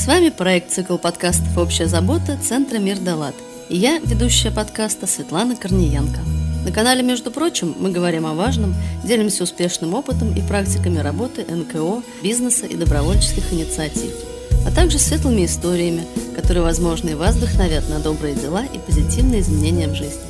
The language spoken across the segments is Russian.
С вами проект «Цикл подкастов «Общая забота» Центра «Мир Далат». И я, ведущая подкаста Светлана Корниенко. На канале, между прочим, мы говорим о важном, делимся успешным опытом и практиками работы НКО, бизнеса и добровольческих инициатив, а также светлыми историями, которые, возможно, и вас вдохновят на добрые дела и позитивные изменения в жизни.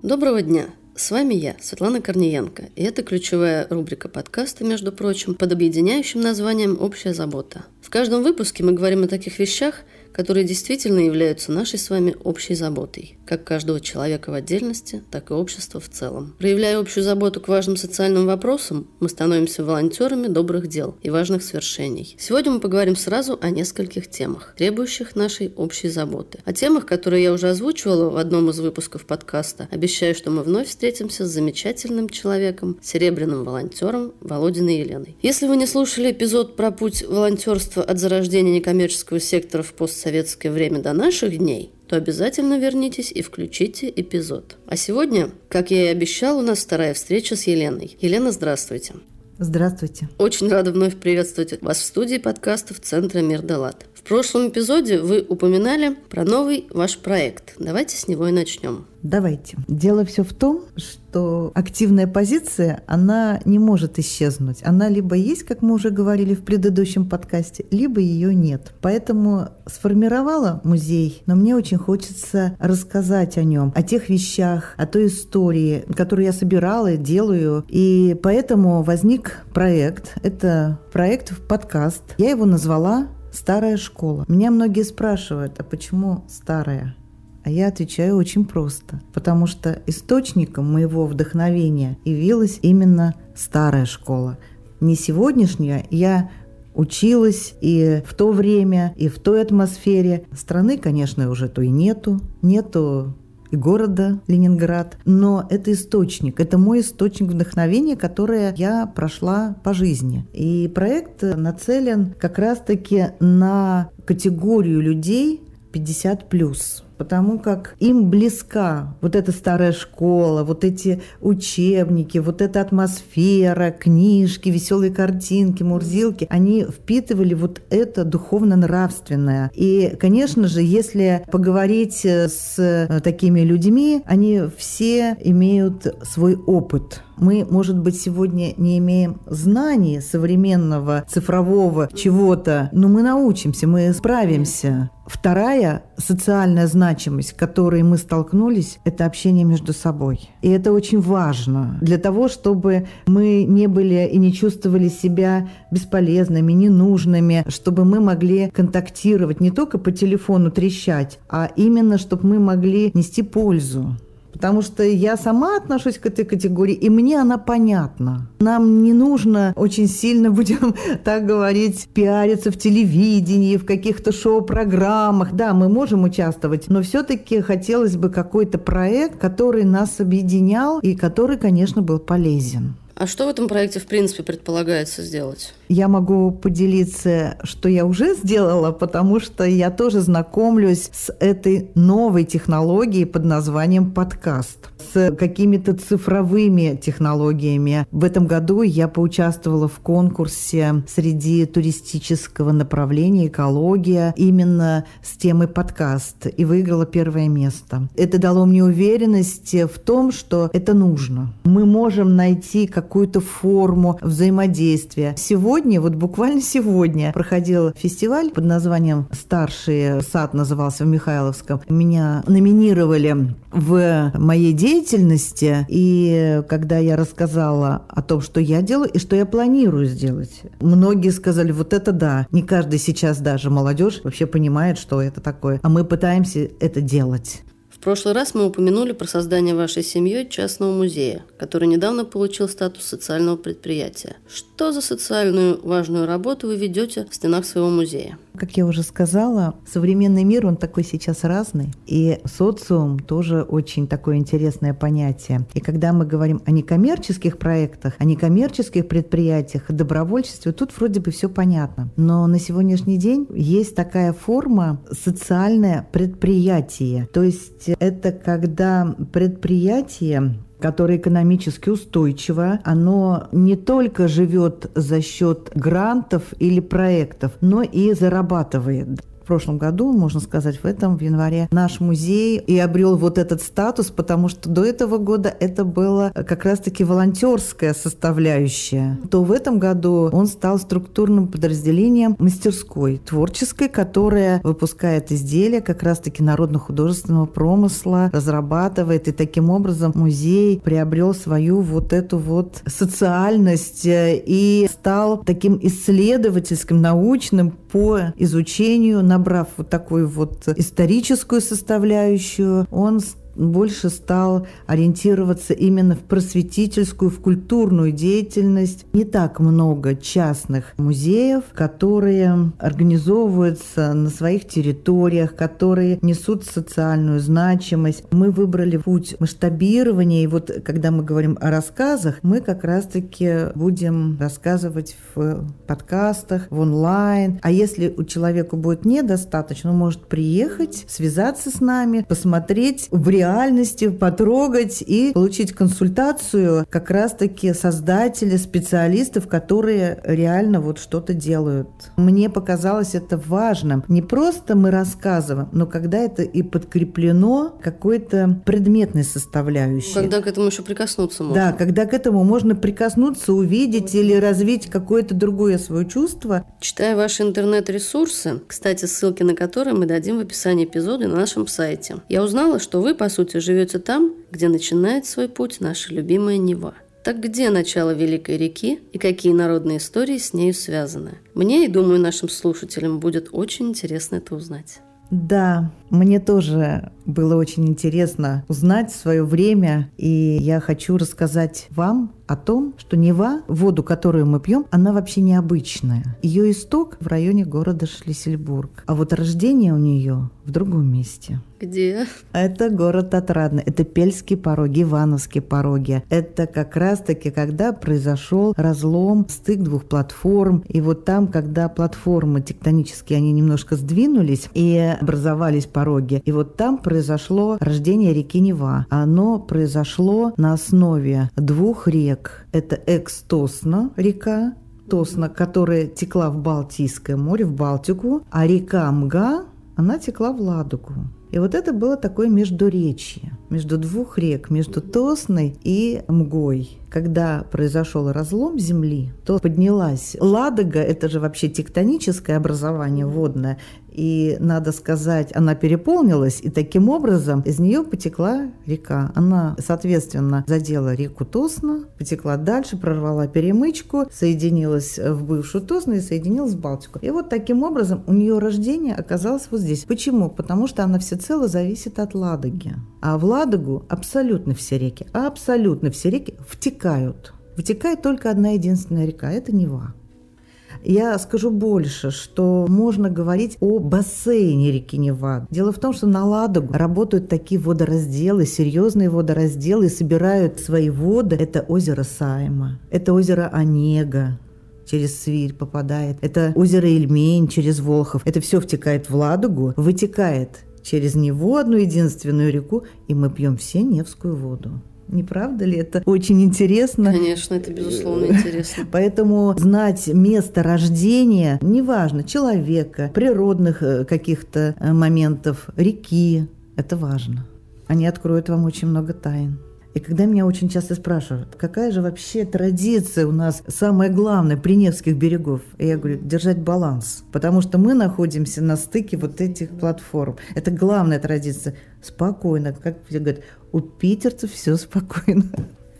Доброго дня! С вами я, Светлана Корниенко, и это ключевая рубрика подкаста, между прочим, под объединяющим названием «Общая забота». В каждом выпуске мы говорим о таких вещах, которые действительно являются нашей с вами общей заботой, как каждого человека в отдельности, так и общества в целом. Проявляя общую заботу к важным социальным вопросам, мы становимся волонтерами добрых дел и важных свершений. Сегодня мы поговорим сразу о нескольких темах, требующих нашей общей заботы. О темах, которые я уже озвучивала в одном из выпусков подкаста. Обещаю, что мы вновь встретимся с замечательным человеком, серебряным волонтером Володиной Еленой. Если вы не слушали эпизод про путь волонтерства от зарождения некоммерческого сектора в пост советское время до наших дней, то обязательно вернитесь и включите эпизод. А сегодня, как я и обещал, у нас вторая встреча с Еленой. Елена, здравствуйте. Здравствуйте. Очень рада вновь приветствовать вас в студии подкастов Центра Мир Далат. В прошлом эпизоде вы упоминали про новый ваш проект. Давайте с него и начнем. Давайте. Дело все в том, что активная позиция, она не может исчезнуть. Она либо есть, как мы уже говорили в предыдущем подкасте, либо ее нет. Поэтому сформировала музей, но мне очень хочется рассказать о нем, о тех вещах, о той истории, которую я собирала и делаю. И поэтому возник проект. Это проект в подкаст. Я его назвала Старая школа. Меня многие спрашивают, а почему старая? А я отвечаю очень просто, потому что источником моего вдохновения явилась именно старая школа. Не сегодняшняя, я училась и в то время, и в той атмосфере. Страны, конечно, уже то и нету. Нету и города Ленинград. Но это источник, это мой источник вдохновения, который я прошла по жизни. И проект нацелен как раз-таки на категорию людей 50 плюс потому как им близка вот эта старая школа, вот эти учебники, вот эта атмосфера, книжки, веселые картинки, мурзилки. Они впитывали вот это духовно-нравственное. И, конечно же, если поговорить с э, такими людьми, они все имеют свой опыт мы, может быть, сегодня не имеем знаний современного цифрового чего-то, но мы научимся, мы справимся. Вторая социальная значимость, с которой мы столкнулись, это общение между собой. И это очень важно для того, чтобы мы не были и не чувствовали себя бесполезными, ненужными, чтобы мы могли контактировать не только по телефону трещать, а именно, чтобы мы могли нести пользу. Потому что я сама отношусь к этой категории, и мне она понятна. Нам не нужно очень сильно, будем так говорить, пиариться в телевидении, в каких-то шоу-программах. Да, мы можем участвовать, но все-таки хотелось бы какой-то проект, который нас объединял и который, конечно, был полезен. А что в этом проекте, в принципе, предполагается сделать? Я могу поделиться, что я уже сделала, потому что я тоже знакомлюсь с этой новой технологией под названием подкаст с какими-то цифровыми технологиями. В этом году я поучаствовала в конкурсе среди туристического направления «Экология» именно с темой подкаст и выиграла первое место. Это дало мне уверенность в том, что это нужно. Мы можем найти какую-то форму взаимодействия. Сегодня, вот буквально сегодня, проходил фестиваль под названием «Старший сад» назывался в Михайловском. Меня номинировали в моей деятельности. И когда я рассказала о том, что я делаю и что я планирую сделать, многие сказали, вот это да. Не каждый сейчас даже молодежь вообще понимает, что это такое. А мы пытаемся это делать. Прошлый раз мы упомянули про создание вашей семьей частного музея, который недавно получил статус социального предприятия. Что за социальную важную работу вы ведете в стенах своего музея? Как я уже сказала, современный мир, он такой сейчас разный, и социум тоже очень такое интересное понятие. И когда мы говорим о некоммерческих проектах, о некоммерческих предприятиях, о добровольчестве, тут вроде бы все понятно. Но на сегодняшний день есть такая форма социальное предприятие. То есть это когда предприятие которое экономически устойчиво. Оно не только живет за счет грантов или проектов, но и зарабатывает прошлом году, можно сказать, в этом, в январе, наш музей и обрел вот этот статус, потому что до этого года это было как раз-таки волонтерская составляющая. То в этом году он стал структурным подразделением мастерской творческой, которая выпускает изделия как раз-таки народно-художественного промысла, разрабатывает, и таким образом музей приобрел свою вот эту вот социальность э, и стал таким исследовательским, научным по изучению на набрав вот такую вот историческую составляющую, он больше стал ориентироваться именно в просветительскую, в культурную деятельность. Не так много частных музеев, которые организовываются на своих территориях, которые несут социальную значимость. Мы выбрали путь масштабирования, и вот когда мы говорим о рассказах, мы как раз-таки будем рассказывать в подкастах, в онлайн. А если у человека будет недостаточно, он может приехать, связаться с нами, посмотреть в реальности, потрогать и получить консультацию как раз-таки создателей, специалистов, которые реально вот что-то делают. Мне показалось это важным. Не просто мы рассказываем, но когда это и подкреплено какой-то предметной составляющей. Когда к этому еще прикоснуться можно. Да, когда к этому можно прикоснуться, увидеть или развить какое-то другое свое чувство. Читая ваши интернет-ресурсы, кстати, ссылки на которые мы дадим в описании эпизода на нашем сайте, я узнала, что вы, по сути, живете там, где начинает свой путь наша любимая Нева. Так где начало Великой реки и какие народные истории с нею связаны? Мне и, думаю, нашим слушателям будет очень интересно это узнать. Да, мне тоже было очень интересно узнать свое время, и я хочу рассказать вам о том, что Нева, воду, которую мы пьем, она вообще необычная. Ее исток в районе города Шлиссельбург, а вот рождение у нее в другом месте. Где? Это город Отрадный, это Пельские пороги, Ивановские пороги. Это как раз-таки, когда произошел разлом, стык двух платформ. И вот там, когда платформы тектонические, они немножко сдвинулись и образовались пороги. И вот там произошло рождение реки Нева. Оно произошло на основе двух рек. Это Экстосна река, Тосна, которая текла в Балтийское море, в Балтику, а река Мга, она текла в Ладогу. И вот это было такое междуречье между двух рек, между Тосной и Мгой. Когда произошел разлом земли, то поднялась Ладога, это же вообще тектоническое образование водное, и, надо сказать, она переполнилась, и таким образом из нее потекла река. Она, соответственно, задела реку Тосна, потекла дальше, прорвала перемычку, соединилась в бывшую Тосну и соединилась в Балтику. И вот таким образом у нее рождение оказалось вот здесь. Почему? Потому что она всецело зависит от Ладоги. А в Ладогу абсолютно все реки, абсолютно все реки втекают. Вытекает только одна единственная река – это Нева. Я скажу больше, что можно говорить о бассейне реки Нева. Дело в том, что на Ладогу работают такие водоразделы, серьезные водоразделы, и собирают свои воды. Это озеро Сайма, это озеро Онега, через Свирь попадает. Это озеро Ильмень через Волхов. Это все втекает в Ладогу, вытекает через него одну единственную реку, и мы пьем все Невскую воду. Не правда ли? Это очень интересно. Конечно, это безусловно интересно. Поэтому знать место рождения, неважно, человека, природных э, каких-то э, моментов, реки, это важно. Они откроют вам очень много тайн. И когда меня очень часто спрашивают, какая же вообще традиция у нас самая главная при Невских берегов, я говорю, держать баланс. Потому что мы находимся на стыке вот этих платформ. Это главная традиция. Спокойно, как говорят, у питерцев все спокойно.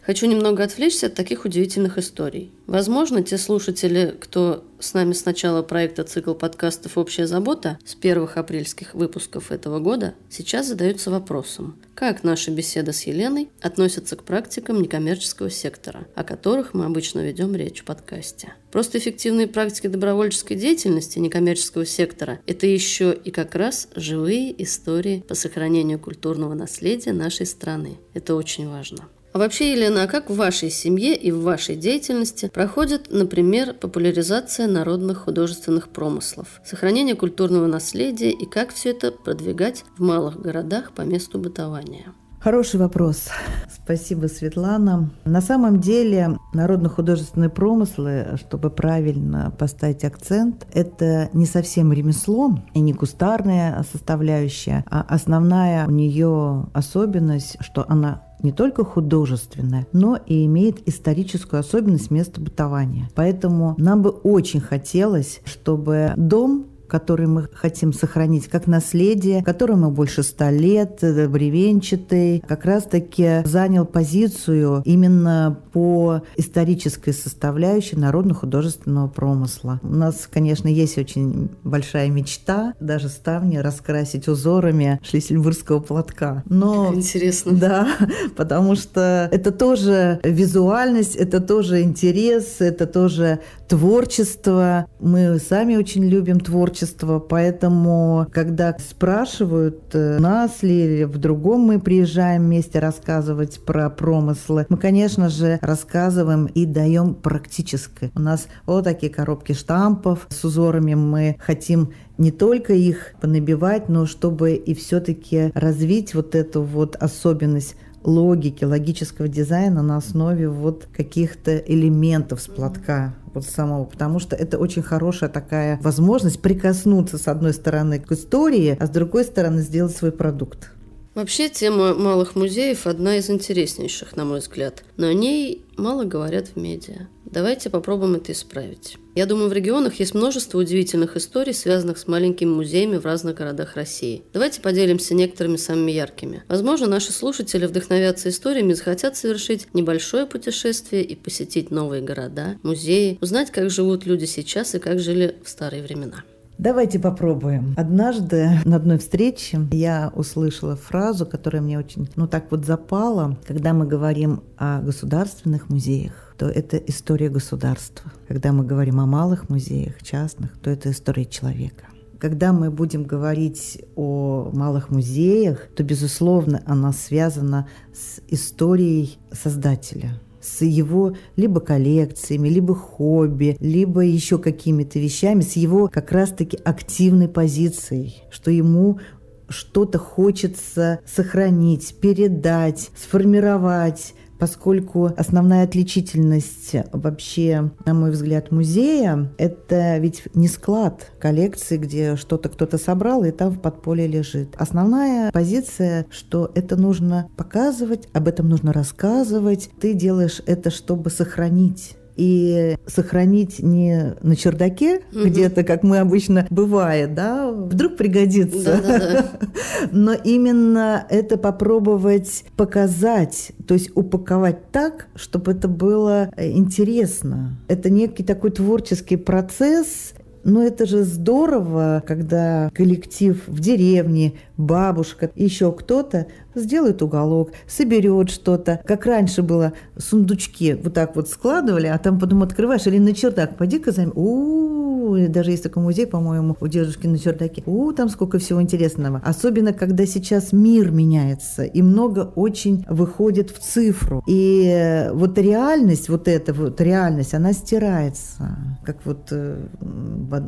Хочу немного отвлечься от таких удивительных историй. Возможно, те слушатели, кто с нами с начала проекта цикл подкастов «Общая забота» с первых апрельских выпусков этого года, сейчас задаются вопросом, как наша беседа с Еленой относится к практикам некоммерческого сектора, о которых мы обычно ведем речь в подкасте. Просто эффективные практики добровольческой деятельности некоммерческого сектора – это еще и как раз живые истории по сохранению культурного наследия нашей страны. Это очень важно. А вообще, Елена, а как в вашей семье и в вашей деятельности проходит, например, популяризация народных художественных промыслов, сохранение культурного наследия и как все это продвигать в малых городах по месту бытования? Хороший вопрос. Спасибо, Светлана. На самом деле народно-художественные промыслы, чтобы правильно поставить акцент, это не совсем ремесло и не кустарная составляющая, а основная у нее особенность, что она не только художественная, но и имеет историческую особенность места бытования. Поэтому нам бы очень хотелось, чтобы дом который мы хотим сохранить как наследие, которому больше ста лет, э, бревенчатый, как раз-таки занял позицию именно по исторической составляющей народно-художественного промысла. У нас, конечно, есть очень большая мечта даже ставни раскрасить узорами шлиссельбургского платка. Но, Интересно. Да, потому что это тоже визуальность, это тоже интерес, это тоже творчество. Мы сами очень любим творчество, поэтому, когда спрашивают э, нас ли в другом мы приезжаем вместе рассказывать про промыслы, мы, конечно же, рассказываем и даем практическое. У нас вот такие коробки штампов с узорами. Мы хотим не только их понабивать, но чтобы и все-таки развить вот эту вот особенность логики, логического дизайна на основе вот каких-то элементов с платка вот самого, потому что это очень хорошая такая возможность прикоснуться с одной стороны к истории, а с другой стороны сделать свой продукт. Вообще тема малых музеев одна из интереснейших, на мой взгляд, но о ней мало говорят в медиа. Давайте попробуем это исправить. Я думаю, в регионах есть множество удивительных историй, связанных с маленькими музеями в разных городах России. Давайте поделимся некоторыми самыми яркими. Возможно, наши слушатели вдохновятся историями захотят совершить небольшое путешествие и посетить новые города, музеи, узнать, как живут люди сейчас и как жили в старые времена. Давайте попробуем. Однажды на одной встрече я услышала фразу, которая мне очень, ну так вот запала, когда мы говорим о государственных музеях то это история государства. Когда мы говорим о малых музеях, частных, то это история человека. Когда мы будем говорить о малых музеях, то, безусловно, она связана с историей создателя, с его либо коллекциями, либо хобби, либо еще какими-то вещами, с его как раз-таки активной позицией, что ему что-то хочется сохранить, передать, сформировать, поскольку основная отличительность вообще, на мой взгляд, музея – это ведь не склад коллекции, где что-то кто-то собрал и там в подполье лежит. Основная позиция, что это нужно показывать, об этом нужно рассказывать. Ты делаешь это, чтобы сохранить и сохранить не на чердаке угу. где-то, как мы обычно бывает, да, вдруг пригодится, да, да, да. но именно это попробовать показать, то есть упаковать так, чтобы это было интересно. Это некий такой творческий процесс, но это же здорово, когда коллектив в деревне, бабушка, еще кто-то сделает уголок, соберет что-то. Как раньше было, сундучки вот так вот складывали, а там потом открываешь, или на чердак, пойди-ка займи. У, даже есть такой музей, по-моему, у дедушки на чердаке. У, там сколько всего интересного. Особенно, когда сейчас мир меняется, и много очень выходит в цифру. И вот реальность, вот эта вот реальность, она стирается. Как вот э,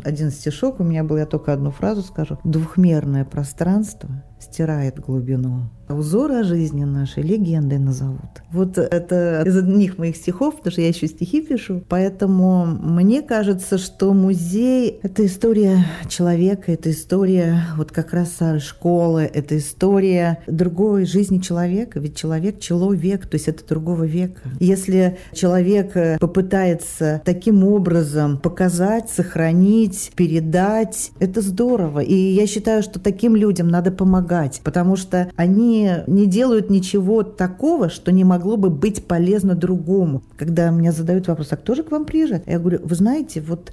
один стишок у меня был, я только одну фразу скажу. Двухмерное пространство Pádua. Стирает глубину. Узоры жизни нашей легендой назовут. Вот это из одних моих стихов, потому что я еще стихи пишу. Поэтому мне кажется, что музей — это история человека, это история вот как раз школы, это история другой жизни человека. Ведь человек — человек, то есть это другого века. Если человек попытается таким образом показать, сохранить, передать, это здорово. И я считаю, что таким людям надо помогать, потому что они не делают ничего такого, что не могло бы быть полезно другому. Когда меня задают вопрос, а кто же к вам приезжает? Я говорю, вы знаете, вот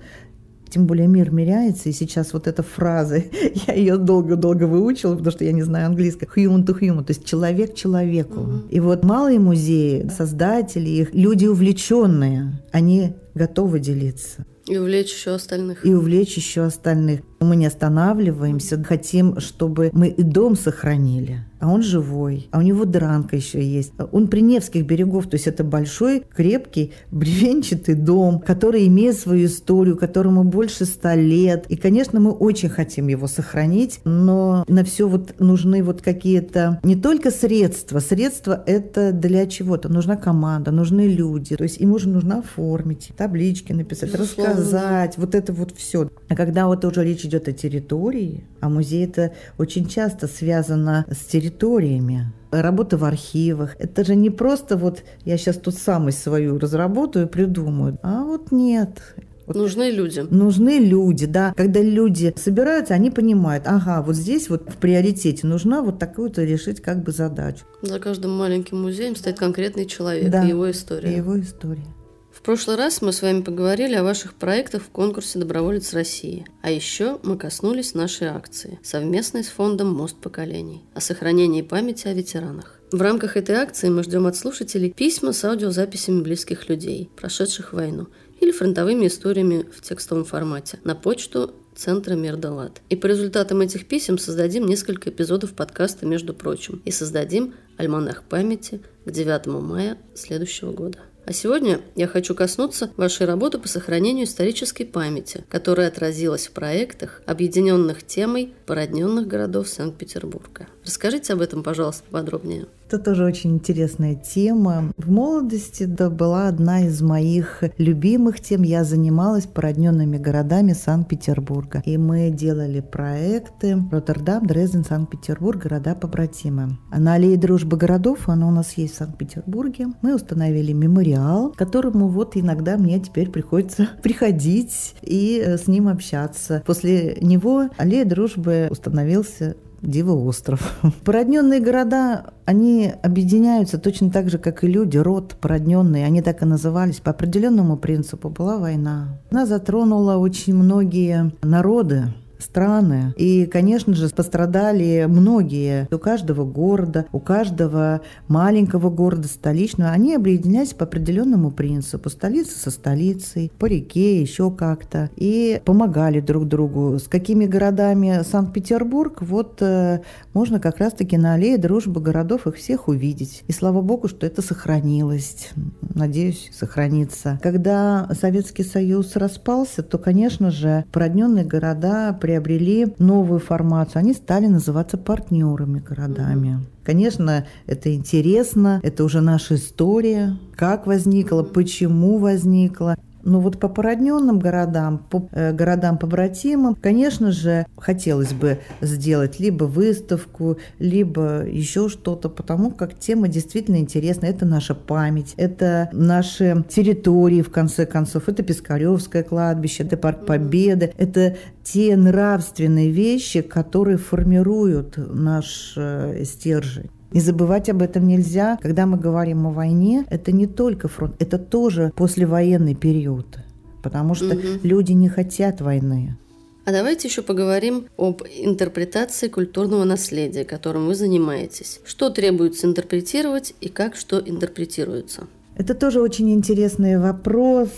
тем более мир меняется, и сейчас вот эта фраза, я ее долго-долго выучила, потому что я не знаю английского, human to human, то есть человек человеку. Mm-hmm. И вот малые музеи, создатели их, люди увлеченные, они готовы делиться. И увлечь еще остальных. И увлечь еще остальных. Мы не останавливаемся, хотим, чтобы мы и дом сохранили а он живой, а у него дранка еще есть. Он при Невских берегов, то есть это большой, крепкий, бревенчатый дом, который имеет свою историю, которому больше ста лет. И, конечно, мы очень хотим его сохранить, но на все вот нужны вот какие-то не только средства. Средства это для чего-то. Нужна команда, нужны люди. То есть им уже нужно оформить, таблички написать, Безусловно. рассказать, вот это вот все. А когда вот уже речь идет о территории, а музей это очень часто связано с территориями, работа в архивах. Это же не просто вот я сейчас тут сам свою разработаю и придумаю. А вот нет. Вот нужны люди. Нужны люди, да. Когда люди собираются, они понимают, ага, вот здесь вот в приоритете нужна вот такую-то решить как бы задачу. За каждым маленьким музеем стоит конкретный человек да, и его история. И его история. В прошлый раз мы с вами поговорили о ваших проектах в конкурсе «Доброволец России». А еще мы коснулись нашей акции, совместной с фондом «Мост поколений», о сохранении памяти о ветеранах. В рамках этой акции мы ждем от слушателей письма с аудиозаписями близких людей, прошедших войну, или фронтовыми историями в текстовом формате на почту Центра Мирдалат. И по результатам этих писем создадим несколько эпизодов подкаста «Между прочим» и создадим альманах памяти к 9 мая следующего года. А сегодня я хочу коснуться вашей работы по сохранению исторической памяти, которая отразилась в проектах, объединенных темой породненных городов Санкт-Петербурга. Расскажите об этом, пожалуйста, подробнее. Это тоже очень интересная тема. В молодости это была одна из моих любимых тем. Я занималась породненными городами Санкт-Петербурга. И мы делали проекты Роттердам, Дрезден, Санкт-Петербург, города-побратимы. На аллее дружбы городов, она у нас есть в Санкт-Петербурге, мы установили мемориал, к которому вот иногда мне теперь приходится приходить и э, с ним общаться. После него аллея дружбы установился Диво-остров. Породненные города, они объединяются точно так же, как и люди, род породненные, они так и назывались. По определенному принципу была война. Она затронула очень многие народы, страны. И, конечно же, пострадали многие. У каждого города, у каждого маленького города столичного, они объединялись по определенному принципу. Столица со столицей, по реке, еще как-то. И помогали друг другу. С какими городами Санкт-Петербург, вот э, можно как раз-таки на аллее дружбы городов их всех увидеть. И слава богу, что это сохранилось. Надеюсь, сохранится. Когда Советский Союз распался, то, конечно же, породненные города приобрели новую формацию. Они стали называться партнерами городами. Конечно, это интересно, это уже наша история, как возникла, почему возникла. Но вот по породненным городам, по э, городам побратимам, конечно же, хотелось бы сделать либо выставку, либо еще что-то, потому как тема действительно интересна. Это наша память, это наши территории, в конце концов, это Пискаревское кладбище, это Парк Победы, это те нравственные вещи, которые формируют наш э, стержень. И забывать об этом нельзя. Когда мы говорим о войне, это не только фронт, это тоже послевоенный период. Потому что угу. люди не хотят войны. А давайте еще поговорим об интерпретации культурного наследия, которым вы занимаетесь. Что требуется интерпретировать и как что интерпретируется? Это тоже очень интересный вопрос.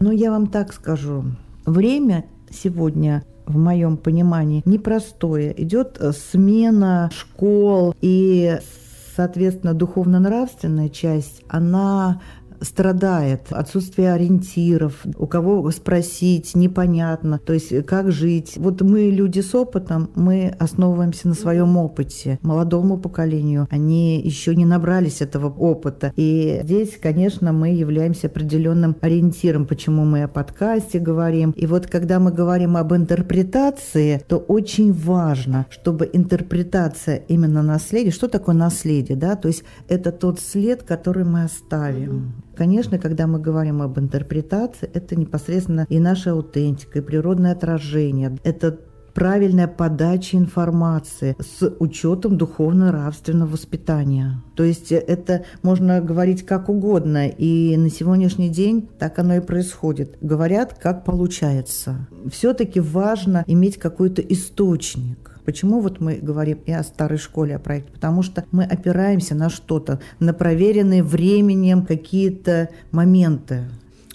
Но я вам так скажу. Время сегодня в моем понимании непростое. Идет смена школ и соответственно, духовно-нравственная часть, она страдает, отсутствие ориентиров, у кого спросить, непонятно, то есть как жить. Вот мы, люди с опытом, мы основываемся на своем опыте. Молодому поколению они еще не набрались этого опыта. И здесь, конечно, мы являемся определенным ориентиром, почему мы о подкасте говорим. И вот когда мы говорим об интерпретации, то очень важно, чтобы интерпретация именно наследия, что такое наследие, да, то есть это тот след, который мы оставим. Конечно, когда мы говорим об интерпретации, это непосредственно и наша аутентика, и природное отражение. Это правильная подача информации с учетом духовно-нравственного воспитания. То есть это можно говорить как угодно, и на сегодняшний день так оно и происходит. Говорят, как получается. Все-таки важно иметь какой-то источник Почему вот мы говорим и о старой школе, о проекте? Потому что мы опираемся на что-то, на проверенные временем какие-то моменты.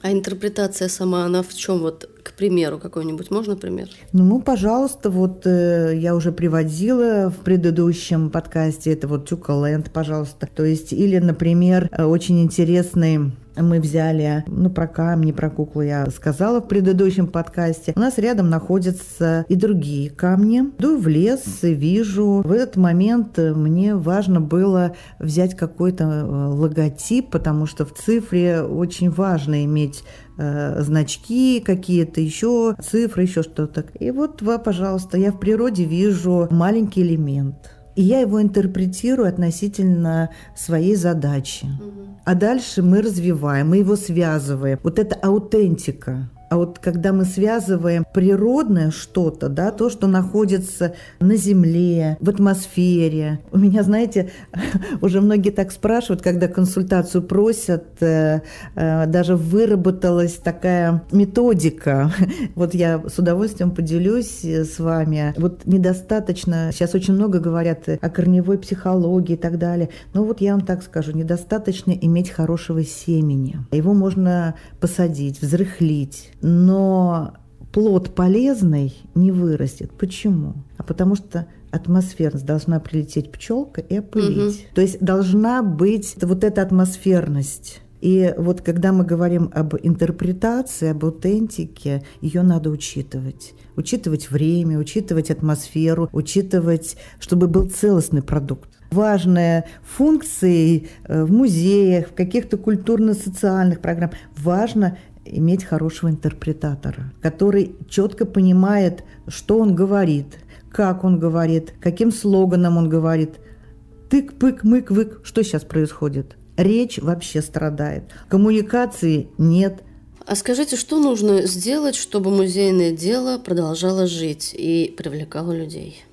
А интерпретация сама, она в чем вот, к примеру, какой-нибудь можно пример? Ну, пожалуйста, вот э, я уже приводила в предыдущем подкасте, это вот Тюкаленд, пожалуйста. То есть, или, например, э, очень интересный мы взяли, ну, про камни, про куклу я сказала в предыдущем подкасте. У нас рядом находятся и другие камни. Иду в лес и вижу. В этот момент мне важно было взять какой-то э, логотип, потому что в цифре очень важно иметь э, значки какие-то, еще цифры, еще что-то. И вот, пожалуйста, я в природе вижу маленький элемент – и я его интерпретирую относительно своей задачи. Угу. А дальше мы развиваем, мы его связываем. Вот это аутентика. А вот когда мы связываем природное что-то, да, то, что находится на Земле, в атмосфере. У меня, знаете, уже многие так спрашивают, когда консультацию просят, э, э, даже выработалась такая методика. Вот я с удовольствием поделюсь с вами. Вот недостаточно, сейчас очень много говорят о корневой психологии и так далее. Но вот я вам так скажу, недостаточно иметь хорошего семени. Его можно посадить, взрыхлить, но плод полезный не вырастет. Почему? А потому что атмосферность должна прилететь пчелка и опылить. Угу. То есть должна быть вот эта атмосферность. И вот когда мы говорим об интерпретации, об аутентике, ее надо учитывать. Учитывать время, учитывать атмосферу, учитывать, чтобы был целостный продукт важные функции э, в музеях, в каких-то культурно-социальных программах. Важно иметь хорошего интерпретатора, который четко понимает, что он говорит, как он говорит, каким слоганом он говорит. Тык-пык-мык-вык. Что сейчас происходит? Речь вообще страдает. Коммуникации нет. А скажите, что нужно сделать, чтобы музейное дело продолжало жить и привлекало людей?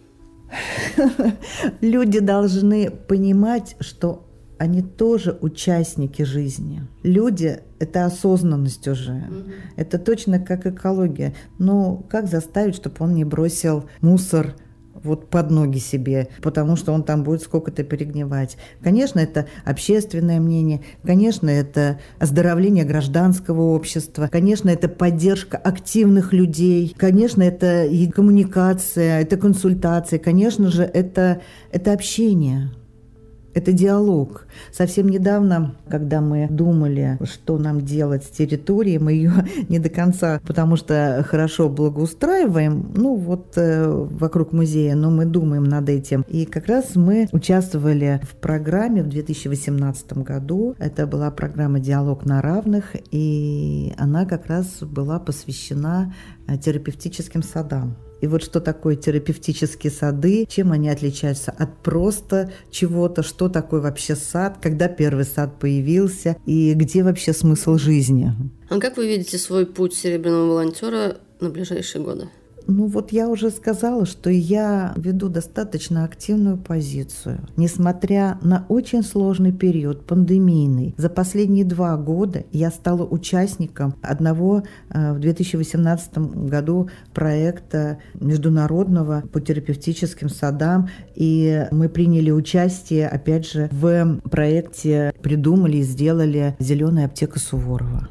Люди должны понимать, что они тоже участники жизни. Люди – это осознанность уже. Угу. Это точно как экология. Но как заставить, чтобы он не бросил мусор вот под ноги себе, потому что он там будет сколько-то перегнивать. Конечно, это общественное мнение, конечно, это оздоровление гражданского общества, конечно, это поддержка активных людей, конечно, это и коммуникация, это консультация, конечно же, это, это общение. Это диалог. Совсем недавно, когда мы думали, что нам делать с территорией, мы ее не до конца, потому что хорошо благоустраиваем, ну вот э, вокруг музея, но мы думаем над этим. И как раз мы участвовали в программе в 2018 году. Это была программа «Диалог на равных», и она как раз была посвящена э, терапевтическим садам. И вот что такое терапевтические сады, чем они отличаются от просто чего-то, что такое вообще сад, когда первый сад появился и где вообще смысл жизни. А как вы видите свой путь серебряного волонтера на ближайшие годы? Ну вот я уже сказала, что я веду достаточно активную позицию. Несмотря на очень сложный период, пандемийный, за последние два года я стала участником одного э, в 2018 году проекта международного по терапевтическим садам. И мы приняли участие, опять же, в проекте придумали и сделали «Зеленая аптека Суворова»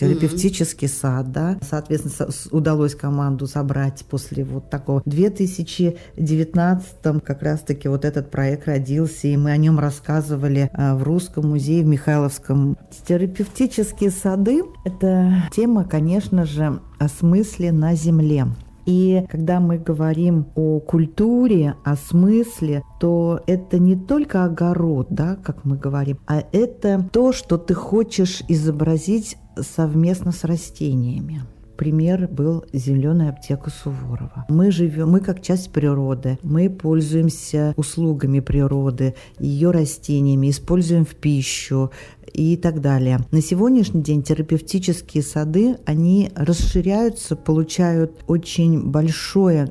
терапевтический mm-hmm. сад, да. Соответственно, удалось команду собрать после вот такого. В 2019 как раз-таки вот этот проект родился, и мы о нем рассказывали а, в Русском музее в Михайловском. Терапевтические сады – это тема, конечно же, о смысле на земле. И когда мы говорим о культуре, о смысле, то это не только огород, да, как мы говорим, а это то, что ты хочешь изобразить совместно с растениями пример был зеленая аптека Суворова. Мы живем, мы как часть природы, мы пользуемся услугами природы, ее растениями, используем в пищу и так далее. На сегодняшний день терапевтические сады, они расширяются, получают очень большое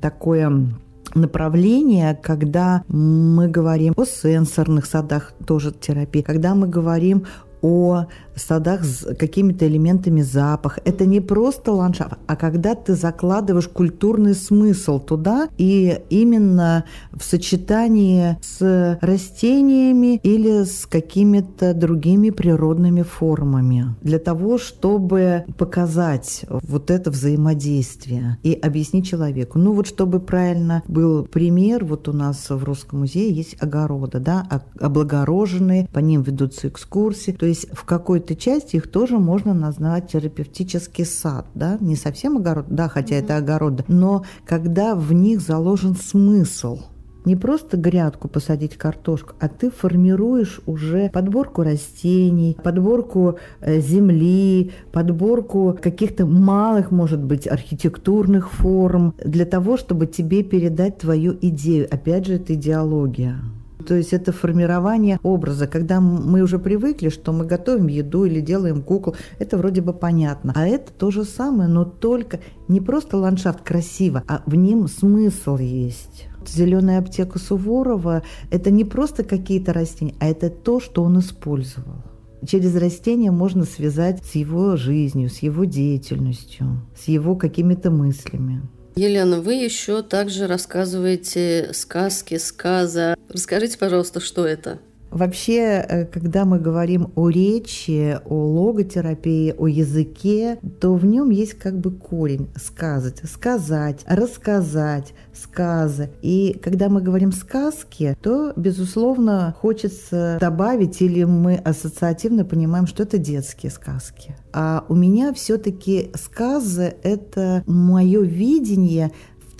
такое направление, когда мы говорим о сенсорных садах, тоже терапии, когда мы говорим о садах с какими-то элементами запаха. Это не просто ландшафт, а когда ты закладываешь культурный смысл туда, и именно в сочетании с растениями или с какими-то другими природными формами, для того, чтобы показать вот это взаимодействие и объяснить человеку. Ну вот чтобы правильно был пример, вот у нас в Русском музее есть огороды, да, облагороженные, по ним ведутся экскурсии, то есть в какой-то части их тоже можно назвать терапевтический сад, да, не совсем огород, да, хотя mm-hmm. это огороды, но когда в них заложен смысл, не просто грядку посадить картошку, а ты формируешь уже подборку растений, подборку э, земли, подборку каких-то малых, может быть, архитектурных форм для того, чтобы тебе передать твою идею. Опять же, это идеология. То есть это формирование образа. Когда мы уже привыкли, что мы готовим еду или делаем кукол, это вроде бы понятно. А это то же самое, но только не просто ландшафт красиво, а в нем смысл есть. Зеленая аптека Суворова – это не просто какие-то растения, а это то, что он использовал. Через растения можно связать с его жизнью, с его деятельностью, с его какими-то мыслями. Елена, вы еще также рассказываете сказки, сказа. Расскажите, пожалуйста, что это? Вообще, э, когда мы говорим о речи, о логотерапии, о языке, то в нем есть как бы корень сказать, сказать, рассказать, сказы. И когда мы говорим сказки, то, безусловно, хочется добавить или мы ассоциативно понимаем, что это детские сказки. А у меня все-таки сказы – это мое видение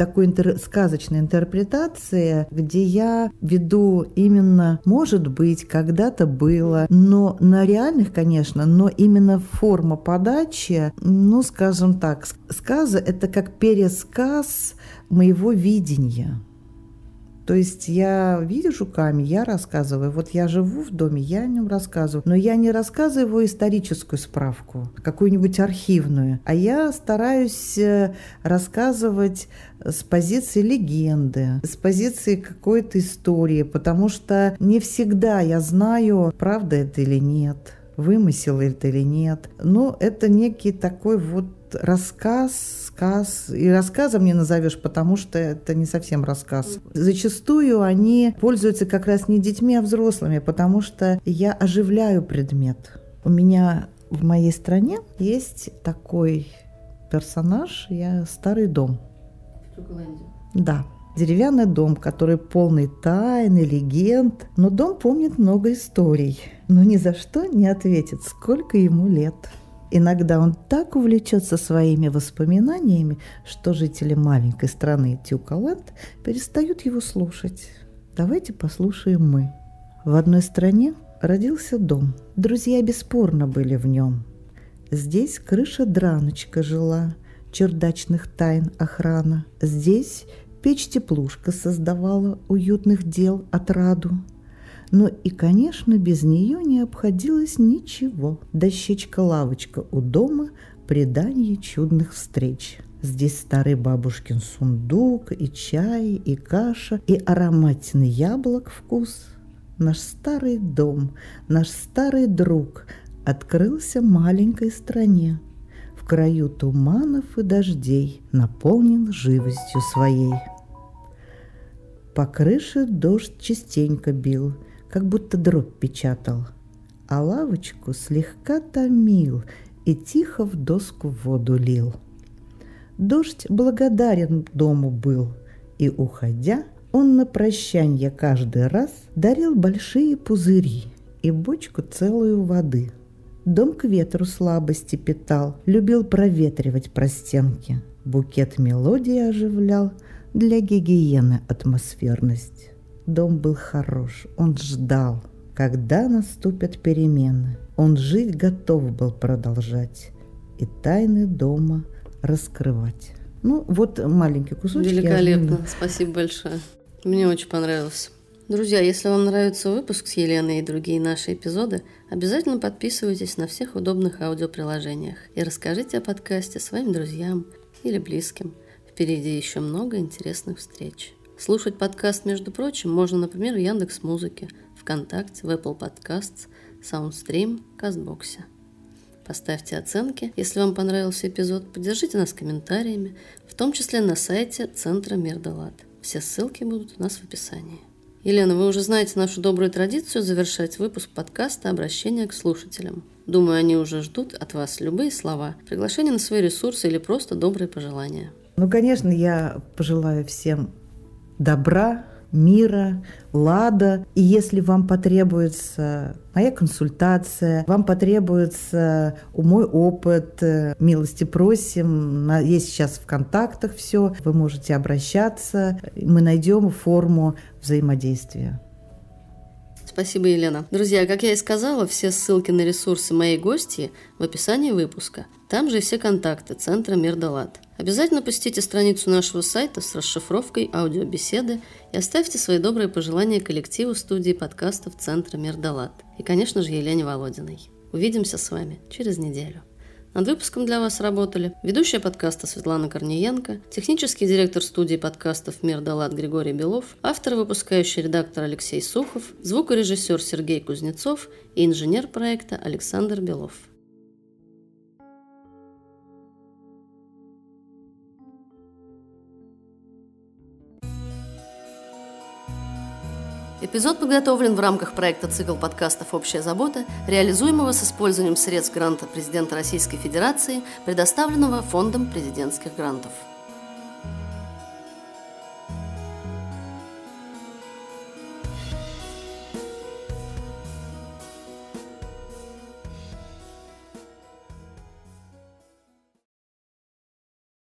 такой интер- сказочной интерпретации, где я веду именно, может быть, когда-то было, но на реальных, конечно, но именно форма подачи, ну, скажем так, сказы – это как пересказ моего видения. То есть я вижу камень, я рассказываю. Вот я живу в доме, я о нем рассказываю. Но я не рассказываю историческую справку, какую-нибудь архивную, а я стараюсь э, рассказывать с позиции легенды, с позиции какой-то истории, потому что не всегда я знаю, правда это или нет, вымысел это или нет. Но это некий такой вот рассказ, сказ. И рассказом не назовешь, потому что это не совсем рассказ. Зачастую они пользуются как раз не детьми, а взрослыми, потому что я оживляю предмет. У меня в моей стране есть такой персонаж, я старый дом. Да, деревянный дом, который полный тайн и легенд. Но дом помнит много историй, но ни за что не ответит, сколько ему лет. Иногда он так увлечется своими воспоминаниями, что жители маленькой страны Тюкаланд перестают его слушать. Давайте послушаем мы. В одной стране родился дом. Друзья бесспорно были в нем. Здесь крыша драночка жила, чердачных тайн охрана. Здесь печь-теплушка создавала уютных дел отраду. Но и, конечно, без нее не обходилось ничего. Дощечка-лавочка у дома – предание чудных встреч. Здесь старый бабушкин сундук, и чай, и каша, и ароматный яблок вкус. Наш старый дом, наш старый друг открылся маленькой стране. В краю туманов и дождей наполнил живостью своей. По крыше дождь частенько бил – как будто дробь печатал, а лавочку слегка томил и тихо в доску воду лил. Дождь благодарен дому был, и, уходя, он на прощанье каждый раз дарил большие пузыри и бочку целую воды. Дом к ветру слабости питал, любил проветривать простенки. Букет мелодии оживлял для гигиены атмосферность. Дом был хорош, он ждал, когда наступят перемены. Он жить готов был продолжать и тайны дома раскрывать. Ну, вот маленький кусочек. Великолепно, спасибо большое. Мне очень понравилось. Друзья, если вам нравится выпуск с Еленой и другие наши эпизоды, обязательно подписывайтесь на всех удобных аудиоприложениях и расскажите о подкасте своим друзьям или близким. Впереди еще много интересных встреч. Слушать подкаст, между прочим, можно, например, в Яндекс Музыке, ВКонтакте, в Apple Podcasts, Soundstream, Кастбоксе. Поставьте оценки, если вам понравился эпизод, поддержите нас комментариями, в том числе на сайте Центра Мирдалат. Все ссылки будут у нас в описании. Елена, вы уже знаете нашу добрую традицию завершать выпуск подкаста обращения к слушателям. Думаю, они уже ждут от вас любые слова, приглашения на свои ресурсы или просто добрые пожелания. Ну, конечно, я пожелаю всем добра, мира, лада. И если вам потребуется моя консультация, вам потребуется мой опыт, э, милости просим. Есть сейчас в контактах все, вы можете обращаться, мы найдем форму взаимодействия. Спасибо, Елена. Друзья, как я и сказала, все ссылки на ресурсы моей гости в описании выпуска. Там же и все контакты Центра Мирдалат. Обязательно посетите страницу нашего сайта с расшифровкой аудиобеседы и оставьте свои добрые пожелания коллективу студии подкастов Центра Мирдалат. И, конечно же, Елене Володиной. Увидимся с вами через неделю. Над выпуском для вас работали ведущая подкаста Светлана Корниенко, технический директор студии подкастов «Мир Далат» Григорий Белов, автор и выпускающий редактор Алексей Сухов, звукорежиссер Сергей Кузнецов и инженер проекта Александр Белов. Эпизод подготовлен в рамках проекта «Цикл подкастов «Общая забота», реализуемого с использованием средств гранта президента Российской Федерации, предоставленного Фондом президентских грантов.